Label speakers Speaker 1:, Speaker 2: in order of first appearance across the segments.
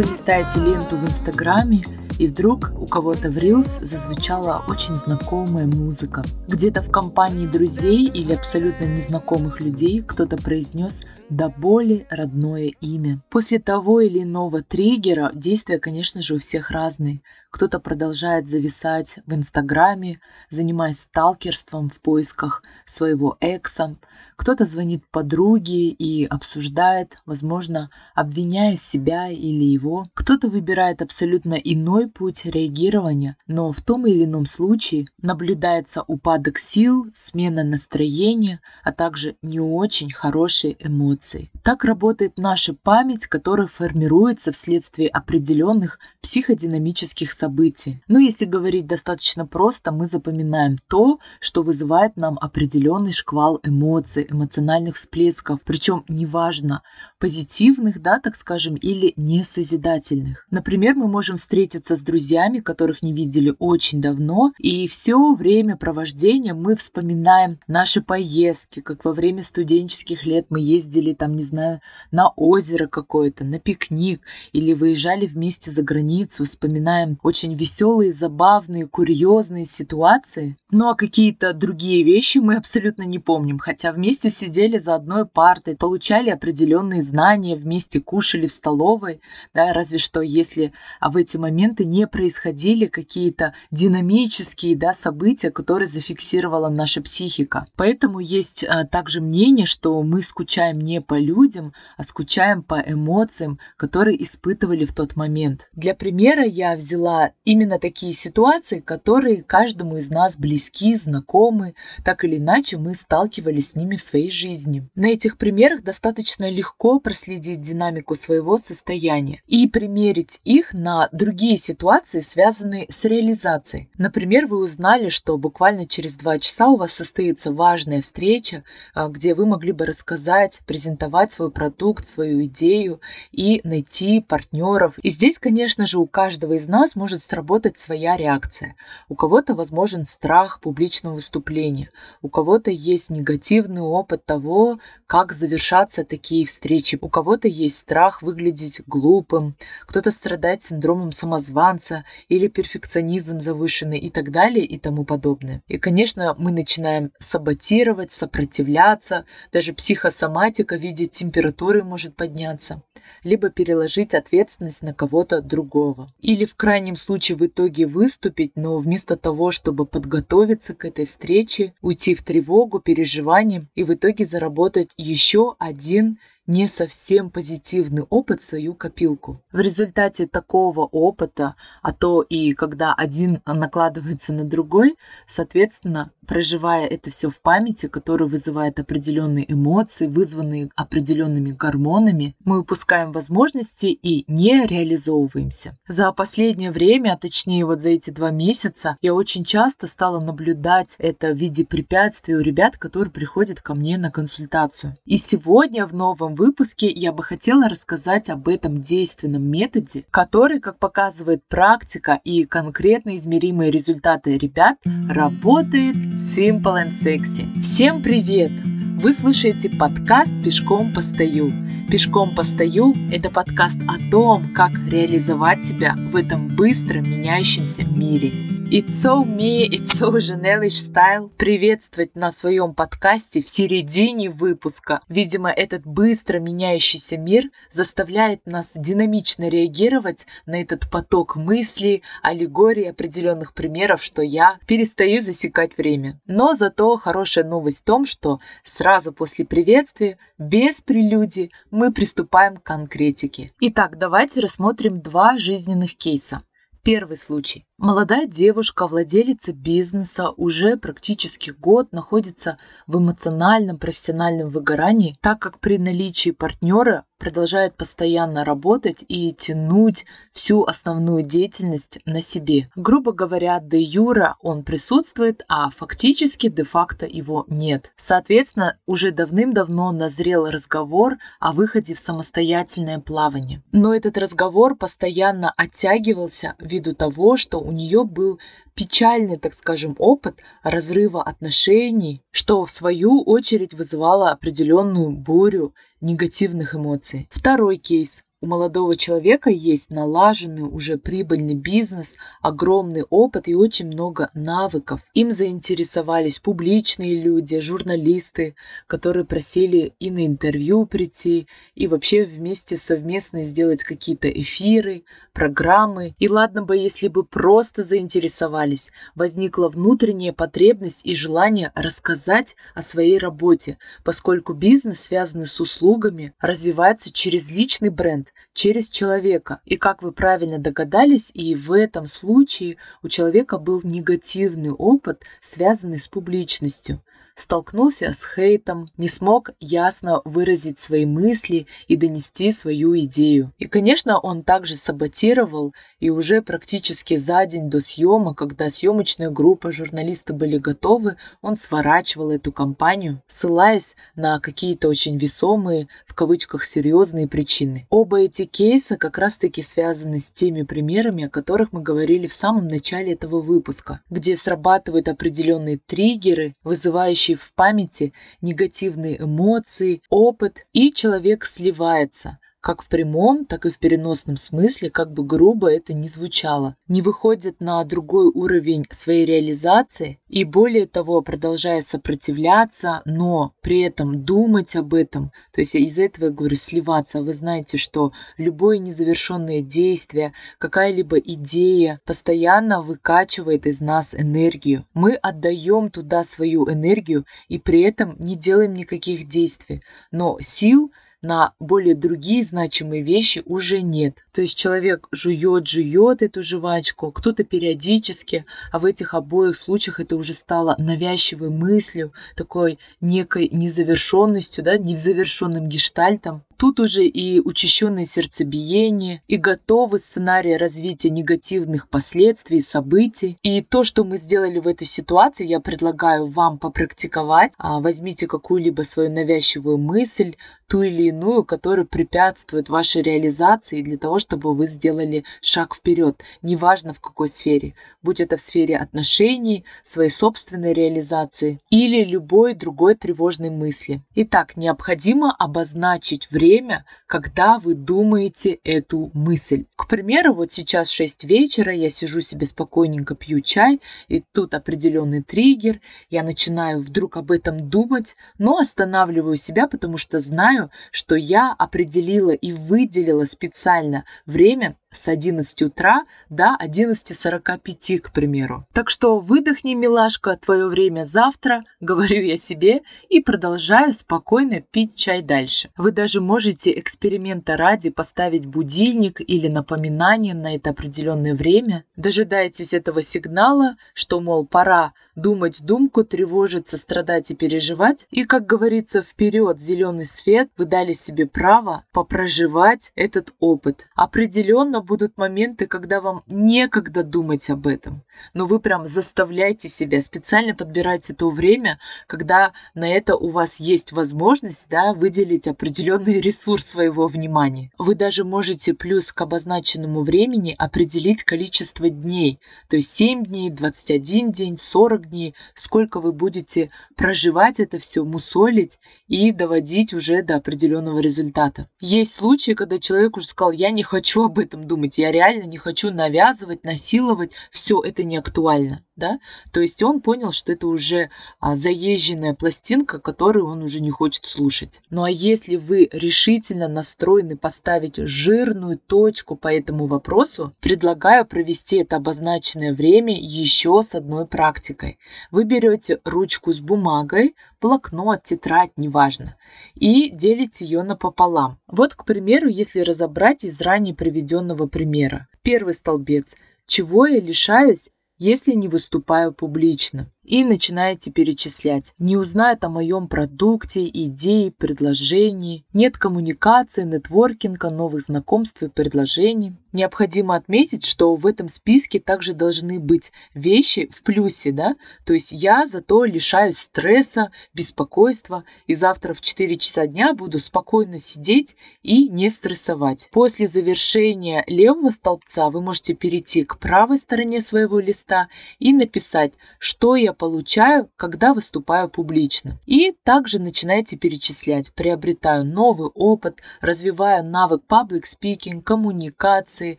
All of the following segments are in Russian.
Speaker 1: Вы листаете ленту в Инстаграме, и вдруг у кого-то в Reels зазвучала очень знакомая музыка. Где-то в компании друзей или абсолютно незнакомых людей кто-то произнес до боли родное имя. После того или иного триггера действия, конечно же, у всех разные. Кто-то продолжает зависать в Инстаграме, занимаясь сталкерством в поисках своего экса. Кто-то звонит подруге и обсуждает, возможно, обвиняя себя или его. Кто-то выбирает абсолютно иной путь реагирования, но в том или ином случае наблюдается упадок сил, смена настроения, а также не очень хорошие эмоции. Так работает наша память, которая формируется вследствие определенных психодинамических событий. Ну, если говорить достаточно просто, мы запоминаем то, что вызывает нам определенный шквал эмоций, эмоциональных всплесков, причем неважно, позитивных, да, так скажем, или несозидательных. Например, мы можем встретиться с друзьями, которых не видели очень давно, и все время провождения мы вспоминаем наши поездки, как во время студенческих лет мы ездили там, не знаю, на озеро какое-то, на пикник, или выезжали вместе за границу, вспоминаем очень веселые, забавные, курьезные ситуации. Ну а какие-то другие вещи мы абсолютно не помним, хотя вместе сидели за одной партой, получали определенные знания, вместе кушали в столовой, да, разве что если а в эти моменты не происходили какие-то динамические да, события, которые зафиксировала наша психика. Поэтому есть а, также мнение, что мы скучаем не по людям, а скучаем по эмоциям, которые испытывали в тот момент. Для примера я взяла именно такие ситуации, которые каждому из нас близки, знакомы, так или иначе мы сталкивались с ними в своей жизни. На этих примерах достаточно легко проследить динамику своего состояния и примерить их на другие ситуации, связанные с реализацией. Например, вы узнали, что буквально через два часа у вас состоится важная встреча, а, где вы могли бы рассказать, презентовать свой продукт, свою идею и найти партнеров. И здесь, конечно же, у каждого из нас может сработать своя реакция. У кого-то возможен страх публичного выступления, у кого-то есть негативный опыт того, как завершаться такие встречи, у кого-то есть страх выглядеть глупым, кто-то страдает синдромом самозванца или перфекционизм завышенный и так далее и тому подобное. И, конечно, мы начинаем саботировать, сопротивляться, даже психосоматика в виде температуры может подняться, либо переложить ответственность на кого-то другого. Или в крайнем случае в итоге выступить, но вместо того, чтобы подготовиться к этой встрече, уйти в тревогу, переживание и в итоге заработать еще один не совсем позитивный опыт в свою копилку. В результате такого опыта, а то и когда один накладывается на другой, соответственно, проживая это все в памяти, которое вызывает определенные эмоции, вызванные определенными гормонами, мы упускаем возможности и не реализовываемся. За последнее время, а точнее вот за эти два месяца, я очень часто стала наблюдать это в виде препятствий у ребят, которые приходят ко мне на консультацию. И сегодня в новом выпуске я бы хотела рассказать об этом действенном методе, который, как показывает практика и конкретно измеримые результаты ребят, работает Simple and Sexy. Всем привет! Вы слушаете подкаст «Пешком постою». «Пешком постою» – это подкаст о том, как реализовать себя в этом быстро меняющемся мире. Me, it's so Janelish style приветствовать на своем подкасте в середине выпуска. Видимо, этот быстро меняющийся мир заставляет нас динамично реагировать на этот поток мыслей, аллегорий, определенных примеров, что я перестаю засекать время. Но зато хорошая новость в том, что сразу после приветствия, без прелюдии, мы приступаем к конкретике. Итак, давайте рассмотрим два жизненных кейса. Первый случай. Молодая девушка, владелица бизнеса, уже практически год находится в эмоциональном профессиональном выгорании, так как при наличии партнера продолжает постоянно работать и тянуть всю основную деятельность на себе. Грубо говоря, де юра он присутствует, а фактически де-факто его нет. Соответственно, уже давным-давно назрел разговор о выходе в самостоятельное плавание. Но этот разговор постоянно оттягивался ввиду того, что у нее был печальный, так скажем, опыт разрыва отношений, что в свою очередь вызывало определенную бурю негативных эмоций. Второй кейс. У молодого человека есть налаженный уже прибыльный бизнес, огромный опыт и очень много навыков. Им заинтересовались публичные люди, журналисты, которые просили и на интервью прийти, и вообще вместе совместно сделать какие-то эфиры, программы. И ладно бы, если бы просто заинтересовались, возникла внутренняя потребность и желание рассказать о своей работе, поскольку бизнес, связанный с услугами, развивается через личный бренд, через человека. И как вы правильно догадались, и в этом случае у человека был негативный опыт, связанный с публичностью столкнулся с хейтом, не смог ясно выразить свои мысли и донести свою идею. И, конечно, он также саботировал, и уже практически за день до съема, когда съемочная группа, журналисты были готовы, он сворачивал эту кампанию, ссылаясь на какие-то очень весомые, в кавычках, серьезные причины. Оба эти кейса как раз-таки связаны с теми примерами, о которых мы говорили в самом начале этого выпуска, где срабатывают определенные триггеры, вызывающие в памяти негативные эмоции, опыт, и человек сливается – как в прямом, так и в переносном смысле, как бы грубо это ни звучало, не выходит на другой уровень своей реализации и более того, продолжая сопротивляться, но при этом думать об этом, то есть из этого я говорю сливаться, вы знаете, что любое незавершенное действие, какая-либо идея постоянно выкачивает из нас энергию. Мы отдаем туда свою энергию и при этом не делаем никаких действий, но сил на более другие значимые вещи уже нет. То есть человек жует, жует эту жвачку, кто-то периодически, а в этих обоих случаях это уже стало навязчивой мыслью, такой некой незавершенностью, да, незавершенным гештальтом. Тут уже и учащенное сердцебиение, и готовый сценарий развития негативных последствий, событий. И то, что мы сделали в этой ситуации, я предлагаю вам попрактиковать. А, возьмите какую-либо свою навязчивую мысль, ту или иную, которая препятствует вашей реализации для того, чтобы вы сделали шаг вперед, неважно в какой сфере, будь это в сфере отношений, своей собственной реализации или любой другой тревожной мысли. Итак, необходимо обозначить время, когда вы думаете эту мысль. К примеру, вот сейчас 6 вечера, я сижу себе спокойненько, пью чай, и тут определенный триггер, я начинаю вдруг об этом думать, но останавливаю себя, потому что знаю, что я определила и выделила специально время с 11 утра до 11.45, к примеру. Так что выдохни, милашка, твое время завтра, говорю я себе, и продолжаю спокойно пить чай дальше. Вы даже можете эксперимента ради поставить будильник или напоминание на это определенное время. Дожидаетесь этого сигнала, что, мол, пора думать думку, тревожиться, страдать и переживать. И, как говорится, вперед, зеленый свет, вы дали себе право попроживать этот опыт. Определенно будут моменты, когда вам некогда думать об этом, но вы прям заставляете себя, специально подбирайте то время, когда на это у вас есть возможность да, выделить определенный ресурс своего внимания. Вы даже можете плюс к обозначенному времени определить количество дней, то есть 7 дней, 21 день, 40 дней, сколько вы будете проживать это все, мусолить и доводить уже до определенного результата. Есть случаи, когда человек уже сказал, я не хочу об этом думать, я реально не хочу навязывать, насиловать, все это не актуально да, то есть он понял, что это уже а, заезженная пластинка, которую он уже не хочет слушать. Ну а если вы решительно настроены поставить жирную точку по этому вопросу, предлагаю провести это обозначенное время еще с одной практикой. Вы берете ручку с бумагой, блокнот, тетрадь, неважно, и делите ее напополам. Вот, к примеру, если разобрать из ранее приведенного примера. Первый столбец. Чего я лишаюсь, если не выступаю публично и начинаете перечислять. Не узнает о моем продукте, идее, предложении. Нет коммуникации, нетворкинга, новых знакомств и предложений. Необходимо отметить, что в этом списке также должны быть вещи в плюсе, да? То есть я зато лишаюсь стресса, беспокойства, и завтра в 4 часа дня буду спокойно сидеть и не стрессовать. После завершения левого столбца вы можете перейти к правой стороне своего листа и написать, что я получаю, когда выступаю публично. И также начинайте перечислять. Приобретаю новый опыт, развиваю навык public speaking, коммуникации,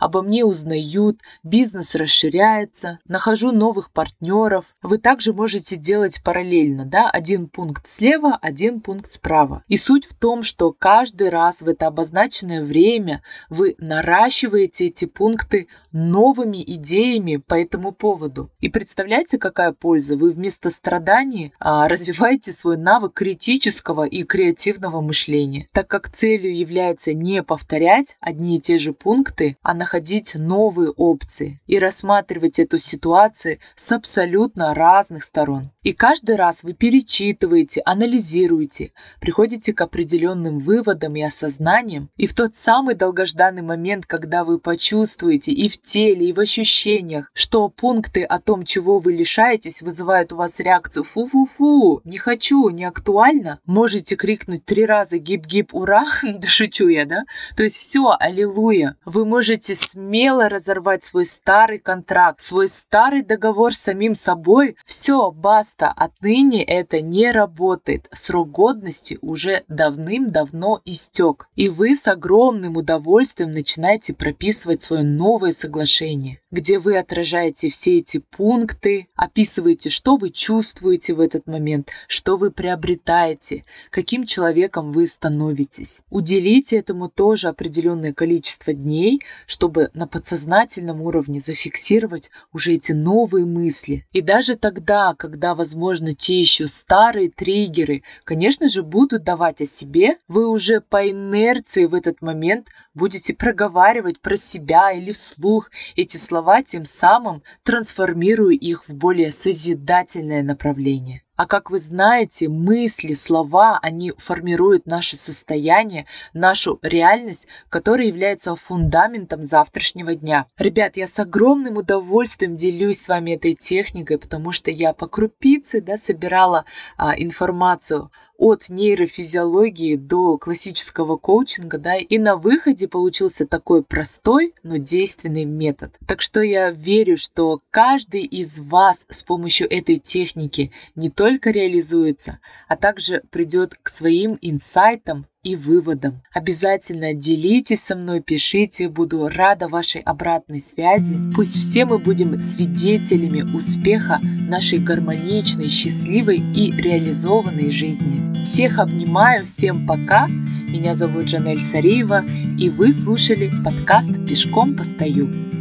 Speaker 1: обо мне узнают, бизнес расширяется, нахожу новых партнеров. Вы также можете делать параллельно, да, один пункт слева, один пункт справа. И суть в том, что каждый раз в это обозначенное время вы наращиваете эти пункты новыми идеями по этому поводу. И представляете, какая польза? Вы вместо страданий а, развиваете свой навык критического и креативного мышления, так как целью является не повторять одни и те же пункты, а находить новые опции и рассматривать эту ситуацию с абсолютно разных сторон. И каждый раз вы перечитываете, анализируете, приходите к определенным выводам и осознаниям, и в тот самый долгожданный момент, когда вы почувствуете и в теле, и в ощущениях, что пункты о том, чего вы лишаетесь, вызывают у вас реакцию «фу-фу-фу», «не хочу», «не актуально», можете крикнуть три раза «гип-гип, ура», да шучу я, да? То есть все, аллилуйя. Вы можете смело разорвать свой старый контракт, свой старый договор с самим собой. Все, баста, отныне это не работает. Срок годности уже давным-давно истек. И вы с огромным удовольствием начинаете прописывать свое новое соглашение, где вы отражаете все эти пункты, описываете, что вы чувствуете в этот момент, что вы приобретаете, каким человеком вы становитесь. Уделите этому тоже определенное количество дней, чтобы на подсознательном уровне зафиксировать уже эти новые мысли. И даже тогда, когда, возможно, те еще старые триггеры, конечно же, будут давать о себе, вы уже по инерции в этот момент будете проговаривать про себя или вслух эти слова, тем самым трансформируя их в более созидательное направление. А как вы знаете, мысли, слова, они формируют наше состояние, нашу реальность, которая является фундаментом завтрашнего дня. Ребят, я с огромным удовольствием делюсь с вами этой техникой, потому что я по крупице да, собирала а, информацию от нейрофизиологии до классического коучинга, да, и на выходе получился такой простой, но действенный метод. Так что я верю, что каждый из вас с помощью этой техники не только реализуется, а также придет к своим инсайтам и выводам. Обязательно делитесь со мной, пишите, буду рада вашей обратной связи. Пусть все мы будем свидетелями успеха нашей гармоничной, счастливой и реализованной жизни. Всех обнимаю, всем пока. Меня зовут Жанель Сареева, и вы слушали подкаст «Пешком постою».